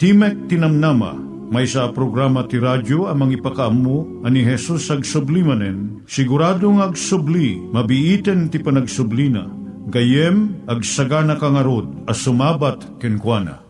Timek Tinamnama, may sa programa ti radyo amang ipakaamu ani Jesus ag sublimanen, siguradong ag subli, mabiiten ti panagsublina, gayem ag sagana kangarod as sumabat kenkwana.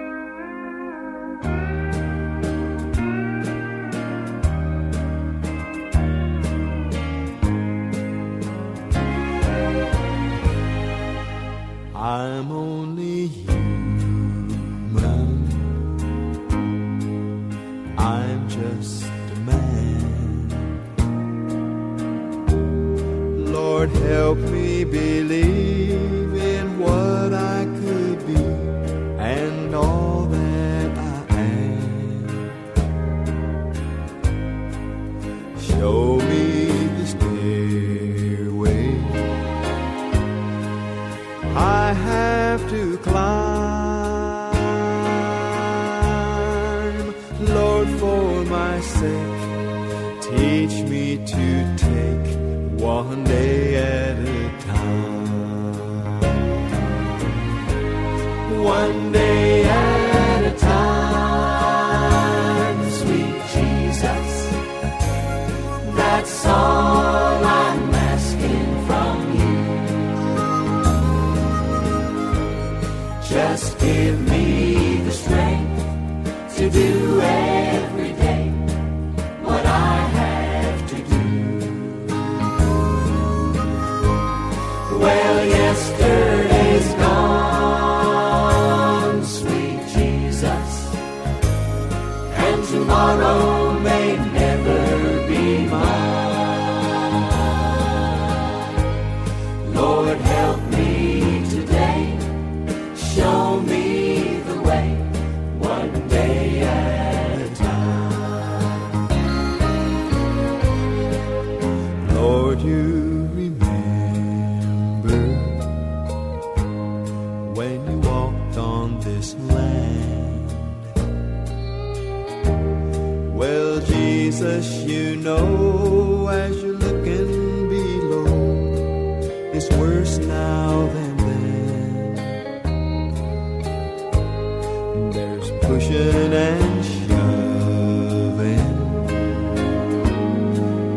I'm only human. I'm just a man. Lord, help me believe in what I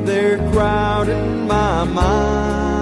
They're crowding my mind.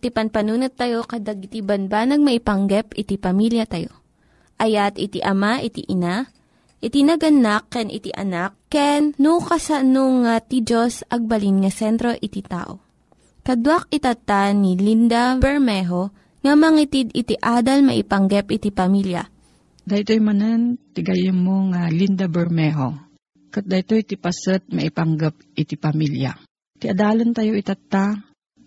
Tayo met, ti panpanunat tayo kadag iti banbanag maipanggep iti pamilya tayo. Ayat iti ama, iti ina, iti naganak, ken iti anak, ken no kasano nga ti Diyos agbalin nga sentro iti tao. Kaduak itata ni Linda Bermejo nga mangitid iti adal maipanggep iti pamilya. Daytoy manen tigayem mo nga Linda Bermejo. Kat daytoy ti paset maipanggap iti pamilya. Ti adalan tayo itata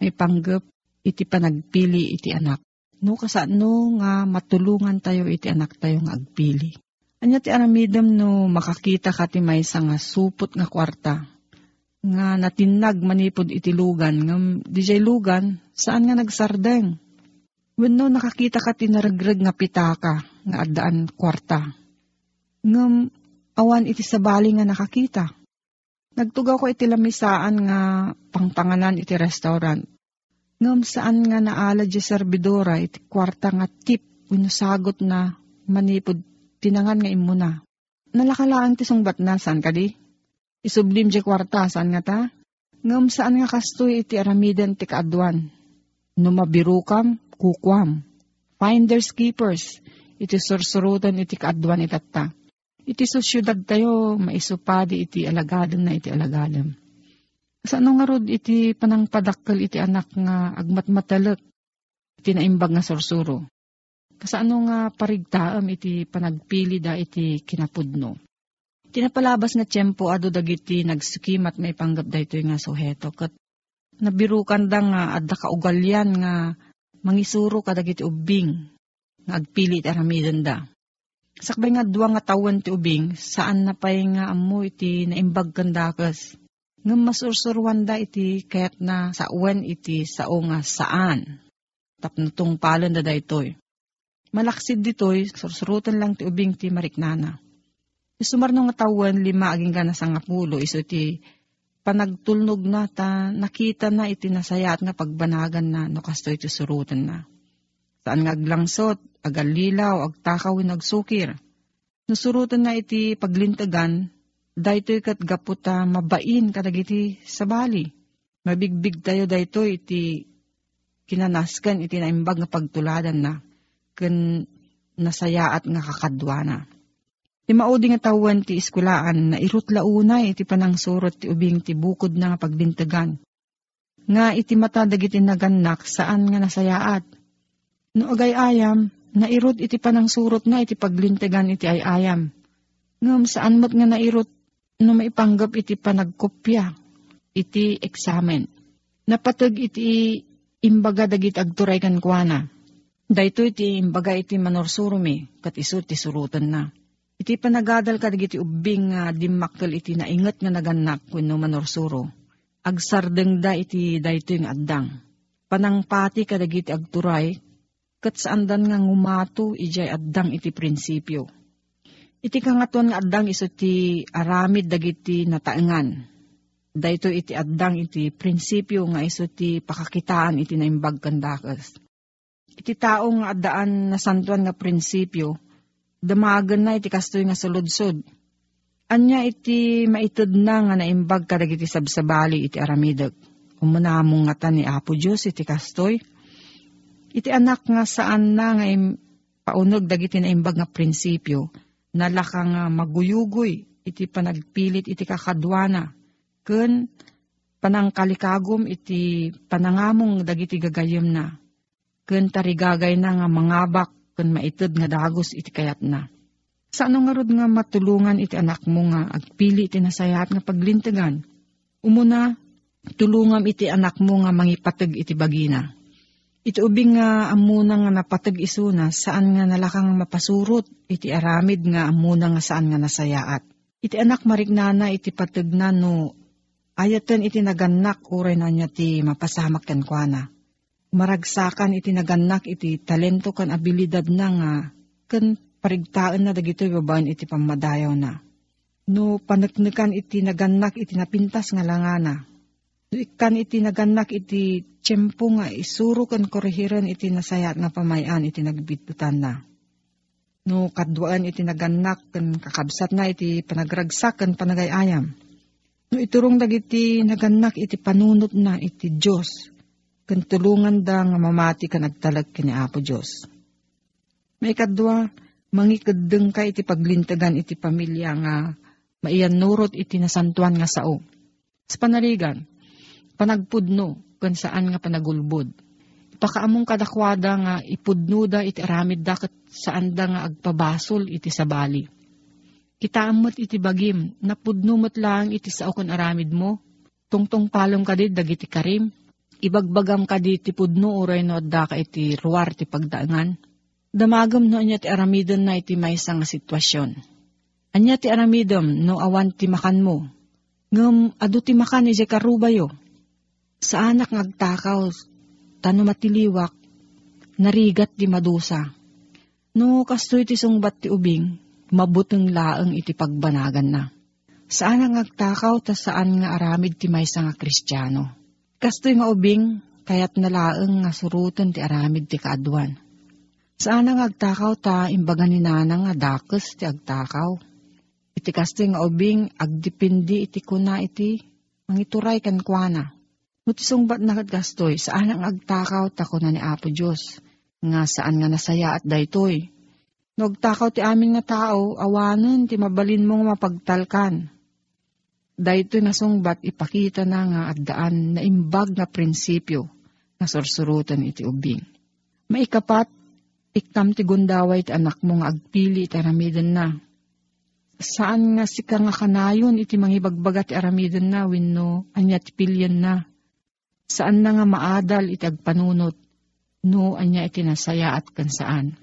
maipanggap iti panagpili iti anak. No kasano nga matulungan tayo iti anak tayo nga agpili. Anya ti aramidem no makakita ka ti maysa nga supot nga kwarta. Nga natinag manipod iti lugan. Nga dijay lugan, saan nga nagsardeng? Wenno nakakita ka ti naragreg nga pitaka nga addaan kwarta. Ngem awan iti sabali nga nakakita. Nagtugaw ko iti lamisaan nga pangpanganan iti restaurant. Ngem saan nga naala di servidora iti kwarta nga tip wenno sagot na manipod tinangan nga imuna. Nalakalaan ti sungbat na saan kadi? Isublim di kwarta saan nga ta? Ngem saan nga kastoy iti aramiden ti kaadwan. No mabirukam, kukwam. Finders keepers, iti sursurutan iti kaadwan itatta. Iti syudad tayo, maisupadi iti alagadam na iti alagadam. Sa ano nga rod iti panangpadakkel iti anak nga agmatmatalek, iti naimbag nga sursuro. Kasano nga parigtaam iti panagpili da iti kinapudno. Tinapalabas nga tiyempo ado dagiti nagsukimat may panggap da ito nga suheto. Kat nabirukan da nga adda kaugalyan nga mangisuro kadagiti ubing nga agpili iti aramidan da. Sakbay nga duwa nga tawen ti ubing, saan na pay nga amo iti naimbag kandakas. Nga masursurwan da iti kayat na sa uwan iti sao nga saan. Tapno tong palon da da itoy. Malaksid ditoy, sursurutan lang ti ubing ti mariknana. Sumarno nga tawen lima aging gana sa nga pulo, iso ti panagtulnog na ta nakita na iti nasayat nga pagbanagan na no kasto iti surutan na. Saan nga aglangsot, agalilaw, agtakawin, agsukir. Nasurutan na iti paglintagan, daytoy kat gaputa mabain kadagiti sabali. Mabigbig tayo dayto iti kinanaskan iti naimbag nga pagtuladan na, ken nasayaat nga kakadwa na. Ti maudi nga tawen ti iskulaan na irutla unay iti panangsurot ti ubing ti bukod na nga pagbintagan. Nga iti mata dagiti naganak saan nga nasayaat. No agay ayam, nairot iti panangsurot na iti paglintagan iti ayayam. Ngam saan mo't nga nairot no maipanggap iti panagkopya, iti eksamen. Napatag iti imbaga dagiti agturay kan kuana. Dayto iti imbaga iti manorsurumi, kat iso ti surutan na. Iti panagadal ka dagiti ubing nga dimakkel iti naingat nga naganak wenno manorsuro. Agsardeng da iti dayto nga addang. Panangpati ka dagiti agturay, kat saandan nga ngumato ijay addang iti prinsipyo. Iti kangatuan nga addang iso ti aramid dagiti nataengan. Dayto iti addang iti prinsipyo nga iso ti pakakitaan iti naimbag kandakas. Iti tao nga addaan na santuan nga prinsipyo, damagan na iti kastoy nga saludsod. Anya iti maitod na nga naimbag ka dagiti sabsabali iti aramidag. Umunamong nga ni Apo Diyos iti kastoy. Iti anak nga saan na nga im, paunog dagiti naimbag nga prinsipyo, nalaka nga maguyugoy iti panagpilit iti kakadwana, ken panangkalikagom iti panangamong dagiti gagayem na, ken tarigagay na nga mangabak ken maited nga dagos iti kayat na. Sa ano nga nga matulungan iti anak mo nga agpili iti nasayat nga paglintigan? Umuna, tulungam iti anak mo nga mangipateg iti bagina. Iti ubing nga amuna nga napateg isuna saan nga nalakang mapasurot iti aramid nga amuna nga saan nga nasayaat. Iti anak marignana iti pateg na no ayatan iti naganak uray na niya ti mapasamak kan kuana. Maragsakan iti naganak iti talento kan abilidad na nga kan parigtaan na dagito babaen iti pamadayaw na. No paneknekan iti naganak iti napintas nga langana. No ikan iti naganak iti tiyempo nga isuro kan korehiran iti nasayat nga pamayan iti nagbitutan na. No kadwaan iti naganak kan kakabsat na iti panagragsak kan panagayayam. No iturong dagiti naganak iti panunot na iti Diyos kan tulungan da nga mamati ka nagtalag kini Apo Diyos. May kadwa, mangikadeng ka iti paglintagan iti pamilya nga maiyan nurot iti nasantuan nga sao. Sa panarigan, panagpudno kan saan nga panagulbod. Pakaamong kadakwada nga ipudno da iti aramid da kat saan da nga agpabasol iti sabali. Kitaamot iti bagim, napudno mo't lang iti sao kan aramid mo, tungtong palong ka dagiti karim, ibagbagam ka di ti pudno uray no adda ka iti ruwar ti pagdaangan. Damagam no anya ti aramidon na iti maysa nga sitwasyon. Anya ti aramidom no awan ti makan mo. Ngem adu ti makan iti karubayo. Sa anak ngagtakaw, tano matiliwak, narigat ti madusa. No kastoy ti sungbat ti ubing, mabuteng laeng iti pagbanagan na. Saan nga ngagtakaw ta saan nga aramid ti maysa nga kristyano. Kastoy nga ubing, kayat nalaeng nga surutan ti aramid ti kaadwan. Saan nga agtakaw ta imbaga ni nanang nga dakes ti agtakaw. Iti kastoy nga ubing, agdipindi iti kuna iti, ang ituray kan kuana. Nutisong ba't nakagastoy, saan ang agtakaw ta kuna ni Apo Diyos, nga saan nga nasaya at daytoy. Nagtakaw ti amin nga tao, awanan ti mabalin mong mapagtalkan. Daytoy nasungbat ipakita na nga at daan na imbag na prinsipyo na sursurutan iti ubing. Maikapat, iktam ti gundaway ti anak mo nga agpili iti aramidan na. Saan nga sika nga kanayon iti mangibagbaga ti aramidan na wenno anya ti pilyan na. Saan na nga maadal iti agpanunot no anya iti nasaya at kan saan.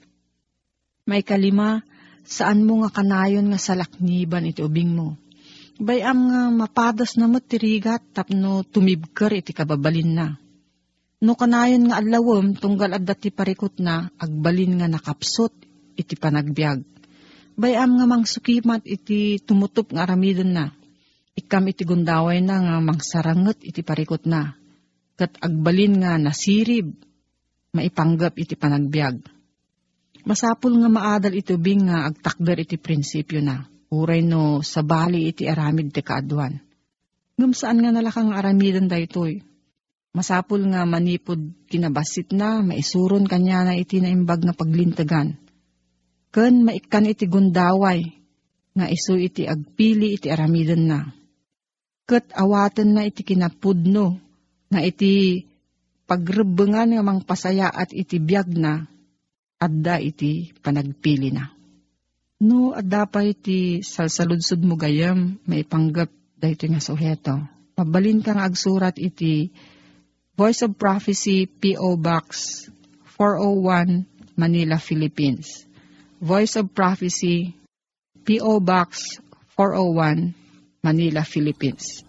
May kalima, saan mo nga kanayon nga salakniban iti ubing mo. Bayam nga mapadas na mo tirigat tapno tumibker iti kababalin na. No kanayon nga alawom tunggal adda ti parikot na agbalin nga nakapsot iti panagbiag. Bayam nga mangsukimat iti tumutup nga aramidon na. Ikam iti gundaway na nga mangsaranget iti parikot na. Kat agbalin nga nasirib maipanggap iti panagbiag. Masapul nga maadal iti ubing nga agtakder iti prinsipyo na. Uray no sabali iti aramid ti kaadwan. Ngam saan nga nalakang aramidan daytoy. Masapul nga manipod kinabasit na, maisuron kanya na iti naimbag nga paglintagan. Ken maikan iti gundaway, nga isu iti agpili iti aramidan na. Ket awaten na iti kinapudno, nga iti pagrebengan nga mangpasaya at iti biyag na, adda iti panagpili na. No, adda pa iti salsaludsud mo gayam, maipanggap dahito nga suheto. Mabalin kang agsurat iti Voice of Prophecy, P.O. Box 401, Manila, Philippines. Voice of Prophecy, P.O. Box 401, Manila, Philippines.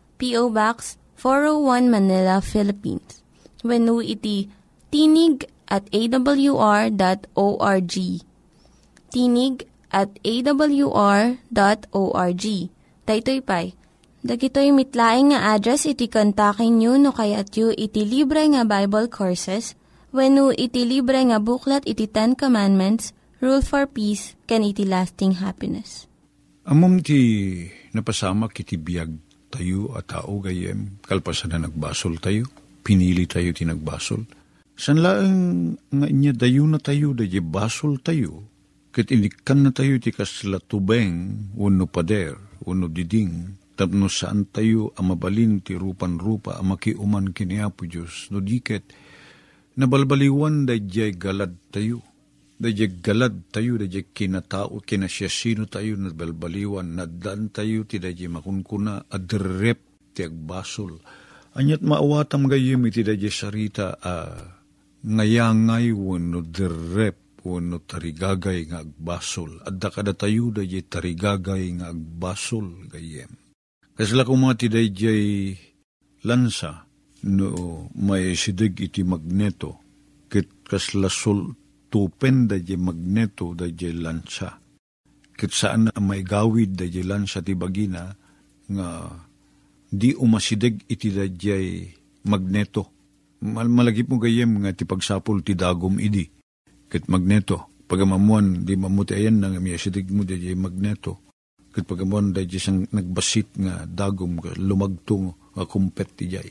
P.O. Box 401 Manila, Philippines. Venu iti tinig at awr.org. Tinig at awr.org. Daytoy pa'y Dagitoy mitlaing nga address iti kontakin nyo no kayat yu iti libre nga Bible Courses when no iti libre nga buklat iti Ten Commandments, Rule for Peace, can iti lasting happiness. Amom ti napasamak iti biyag tayo at tao gayem, kalpasan na nagbasol tayo, pinili tayo ti nagbasol. San laeng nga inya dayo na tayo, da basol tayo, kat inikan na tayo ti kaslatubeng, uno pader, uno diding, tapno saan tayo amabalin ti rupan-rupa amakiuman kiniapo Diyos. No diket, nabalbaliwan da galad tayo. Da jay galad tayo, da jay kinatao, kinasyasino tayo, nabalbaliwan, nadan tayo, ti da jay makunkuna, adrep ti agbasol. Anyat maawatam gayem iti da sarita a ngayangay wano derep wano tarigagay nga agbasol. Adda kada tayo da tarigagay nga agbasol gayem. Kasla kumati da jay lansa no may sidig iti magneto kit kasla sol tupen da jay magneto da jay lansa. Kit saan may gawid da jay lansa ti bagina nga di umasidig iti dadyay magneto. Mal malagip mo gayem nga ti pagsapol ti dagom idi. Ket magneto. Pagamamuan di mamuti ayan nga miyasidig mo dadyay magneto. Ket pagamuan dadyay siyang nagbasit nga dagom lumagtong nga kumpet ti jay.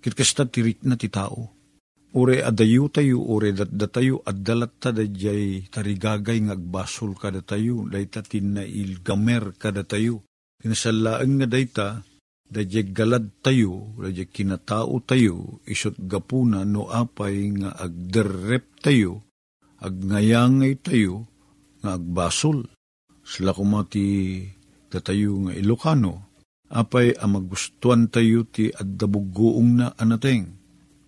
Ket kasta tirik na ti tao. Ure adayo tayo, ure tayo, adalat ta dadyay tarigagay nga agbasol kada tayo, dayta tinailgamer kada tayo. Kinasalaang nga dayta, Dadya galad tayo, dadya kinatao tayo, isot gapuna no apay nga agderrep tayo, agnayangay tayo, nga agbasol. Sila kumati tatayo nga Ilocano, apay ang magustuhan tayo ti addabugoong na anateng,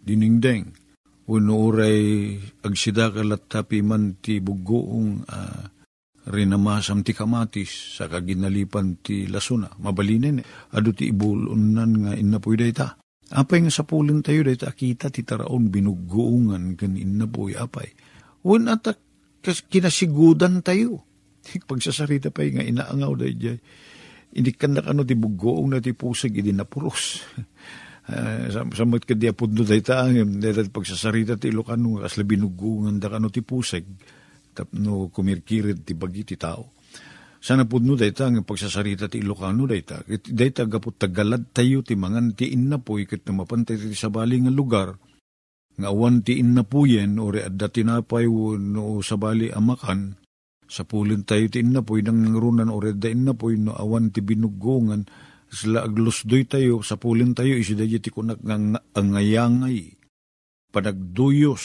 diningdeng. Uno uray agsida kalat tapi man ti bugoong uh, rinamasam ti kamatis sa kaginalipan ti lasuna. Mabalinin eh. Ado ti ibulunan nga inapoy dayta. Apay nga sa pulin tayo dayta kita ti taraon binuguungan kan inapoy apay. Wan atak kinasigudan tayo. Pagsasarita pa nga inaangaw dayjay. Hindi ka na kano ti bugoong na ti pusag idi napuros. Uh, samot ka di apod no dayta ang pagsasarita ti Ilocano kasla binuguungan da kano ti pusag tapno kumirkirid ti bagi ti tao. Sana po no dayta ang pagsasarita ti Ilocano dayta. Dayta gapot tagalad tayo ti mangan ti inna po ikit na mapantay ti sabali nga lugar. Nga awan ti inna po yen o re adda tinapay no sabali amakan. Sa pulin tayo ti inna po nang nangarunan o re adda inna po no awan ti binugongan. Sila aglusdoy tayo sa pulin tayo isidayi ti kunak nga angayangay. Panagduyos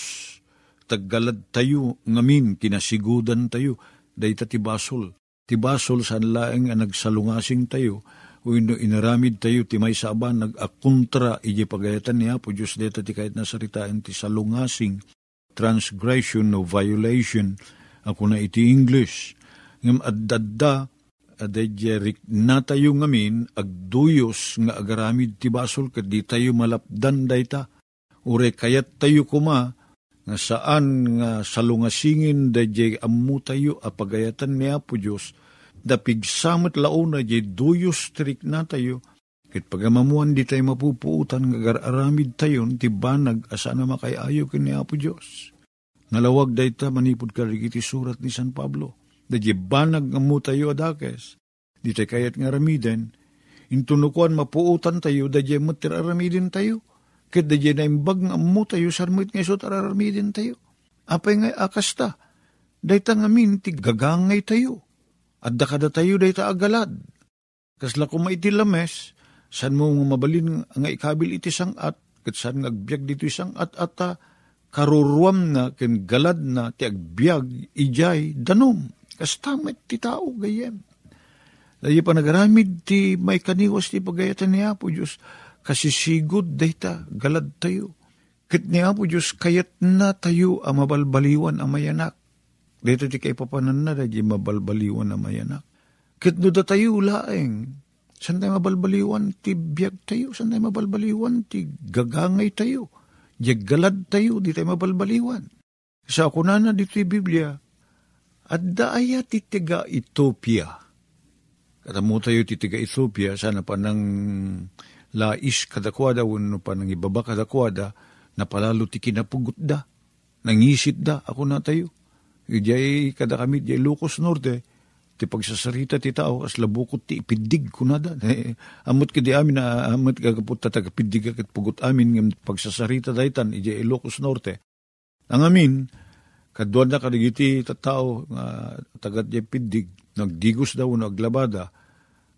taggalad tayo ngamin kinasigudan tayo dayta ti basol. Ti basol san laeng ang nagsalungasing tayo Uino inaramid tayo ti may saban nagakontra iji pagayatan niya po Diyos deta ti kahit nasaritaan ti salungasing transgression no violation ako na iti English ngam addadda adadyerik na tayo ngamin agduyos nga agaramid ti basol kat di tayo malapdan dayta. Ure kayat tayo kuma nga saan nga salungasingin da jay ammo tayo apagayatan niya po Diyos, da pigsamot launa jay duyos trik na tayo, kit pagamamuan di tayo mapupuutan nga gararamid tayo, ti banag asa na makayayo kini po Diyos. Nalawag da ita manipod ka surat ni San Pablo, da jay banag nga mo tayo adakes, di tayo kayat nga ramiden, intunukuan mapuutan tayo, da jay aramidin tayo, Ket da na imbag nga mo tayo sarmit nga isot ararmidin tayo. Apay nga akasta. Dayta nga min ti gagangay tayo. At da kada tayo dayta agalad. Kasla kung maiti lames, san mo nga mabalin nga ikabil iti sang at, kat san nga agbyag dito isang at ata, karuruam na ken galad na ti agbyag ijay danom. Kastamet ti tao gayem. Dahil pa nagaramid ti may kaniwas ti pagayatan niya po Diyos kasisigod dayta, galad tayo. Kit niya po Diyos, kayat na tayo ang mabalbaliwan ang mayanak. Dito ti kay papanan na, di mabalbaliwan ang mayanak. Kit no da tayo laeng, saan tayo mabalbaliwan ti biyag tayo, saan tayo mabalbaliwan ti gagangay tayo. Di galad tayo, di tayo mabalbaliwan. Sa ako na na dito Biblia, at daaya ti tiga Ethiopia. Katamu tayo ti tiga Ethiopia, sana pa nang lais kadakwada wano pa nang ibaba kadakwada na palalo ti kinapugot da. Nangisit da, ako na tayo. Ijay kada kami, di Lucas Norte, ti pagsasarita ti tao, as labukot ti ipidig ko na da. Eh, amot ka di amin na amot ka kapot tatagapidig ka pugot amin ng pagsasarita daytan, ijay Lucas Norte. Ang amin, kaduan na kadigiti tatao, nga tagat di pidig, nagdigos daw, naglabada,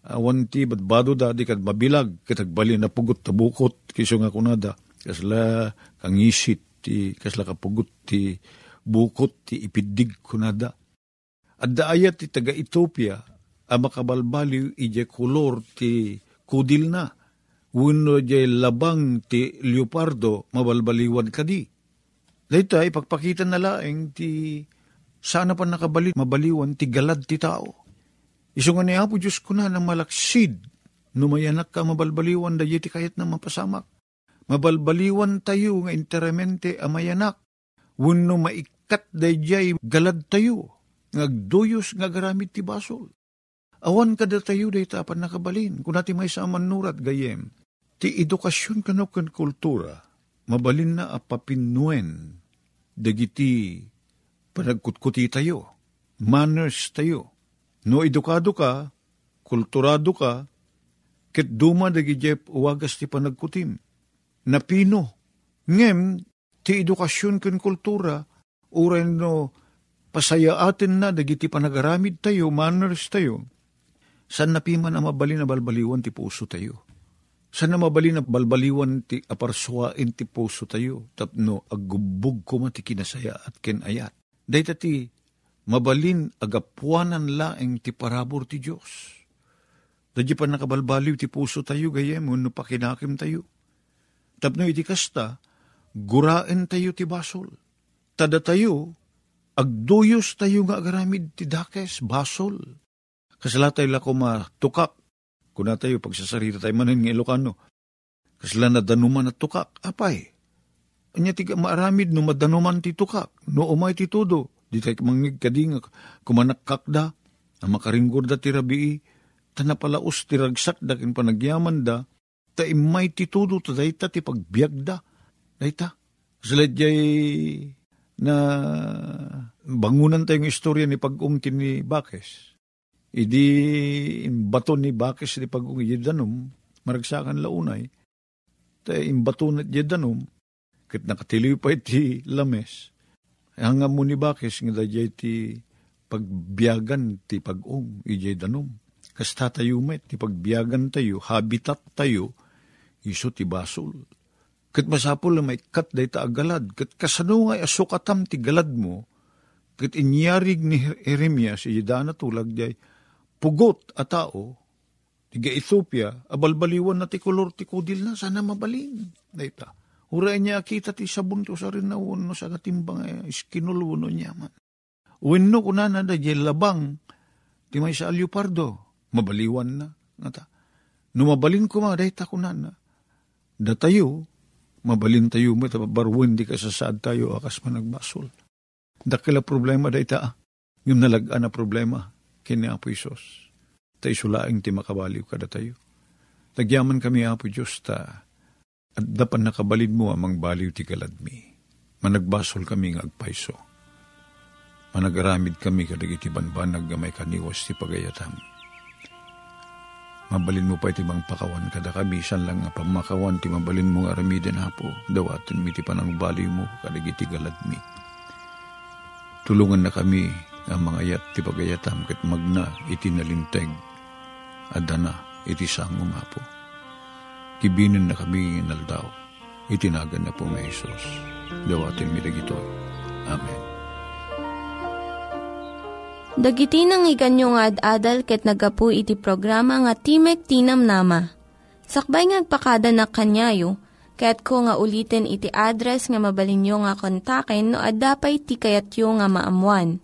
awan ti badbado da? Di kad mabilag kitagbali na pugot tabukot kiso nga kunada. Kasla kangisit ti kasla kapugot ti bukot ti ipidig kunada. At daayat ti taga Ethiopia ang makabalbaliw ije kolor ti kudil na. Uno jay labang ti leopardo, mabalbaliwan kadi. Dahita, ipagpakita na laeng ti sana pa nakabalit, mabaliwan ti galad ti tao. Iso nga ni Apo Diyos ko na ng malaksid, numayanak ka mabalbaliwan da ti kayat na mapasamak. Mabalbaliwan tayo nga interamente amayanak. Wano maikat da galad tayo, ngagduyos nga garamit ti basol. Awan kada tayo day tapan nakabalin, kung natin may sa manurat gayem. Ti edukasyon kano kan kultura, mabalin na apapinuen, dagiti panagkutkuti tayo, manners tayo. No edukado ka, kulturado ka, ket duma dagi jep uwagas ti panagkutim. Napino, ngem ti edukasyon ken kultura, uren no pasaya atin na dagiti panagaramid tayo, manners tayo, san napiman ang mabali na balbaliwan ti puso tayo. San na mabali na balbaliwan ti aparsuain ti puso tayo, tapno aggubog ko ti kinasaya at kinayat. Dahil ti mabalin agapuanan laeng ti parabor ti Diyos. Dadya pa nakabalbaliw ti puso tayo gayem, no pakinakim tayo. Tapno iti kasta, guraen tayo ti basol. Tada tayo, agduyos tayo nga agaramid ti dakes, basol. Kasala tayo lako matukak, kuna tayo pagsasarita tayo manin ng Ilocano. Kasala na danuman at tukak, apay. Anya tiga maaramid no madanuman ti tukak, no umay ti tudo. Di tayo mangig kading kumanakakda, ang makaringgor da ti rabii, tanapalaos ti ragsak da kin panagyaman da, ta imay ti tudo ta dayta ti pagbiag da. Dayta. Sila na bangunan tayong istorya ni pag-ungkin ni Bakes. Idi imbato ni Bakes ni pag-ungkin danum, maragsakan launay, ta imbato na danum, kat nakatiliw pa iti lames. Hanggang mo ni Bakes, nga da ti pagbiyagan ti pag-ung, ijay danum. Kasta tayo met, ti pagbiyagan tayo, habitat tayo, iso ti basol. Kat masapol may kat day ta agalad, kat kasano nga asukatam ti galad mo, kat inyarig ni Jeremias, ijay na tulag jay, pugot a tao, tiga Ethiopia, abalbaliwan na ti kolor ti kudil na, sana mabalin. Dayta. Ura niya kita ti sabon to sa rin na uno sa katimbang eh, iskinul uno niya man. Uwino ko na na labang, ti may sa alyupardo, mabaliwan na. Ngata. Numabalin ko ma, dahita ko na na. Da tayo, mabalin tayo mo, tababarwin di ka sasaad tayo, akas man nagbasol. Dakila problema dahita ah. Yung nalagaan na problema, kini Apo Isos. Ta isulaing ti makabaliw kada tayo. Tagyaman kami Apo Diyos ta, at dapan nakabalid mo amang baliw ti kaladmi. Managbasol kami ng agpaiso. Managaramid kami kadag iti banbanag gamay kaniwas ti pagayatam. Mabalin mo pa iti bang pakawan kada kabisan lang nga pamakawan ti mabalin mo nga aramiden hapo. Dawaton mi ti panang baliw mo kadag iti galadmi. Tulungan na kami ang mga yat ti pagayatam kat magna iti nalinteg. Adana iti sangom hapo kibinin na kami naldaw. Itinagan na po may Isos. Dawatin mi dagito. Amen. Dagiti nang iganyo nga ad-adal ket nagapu iti programa nga Timek Tinam Nama. Sakbay ngagpakada na kanyayo, ket ko nga ulitin iti address nga mabalinyo nga kontaken no ad-dapay tikayatyo nga maamuan.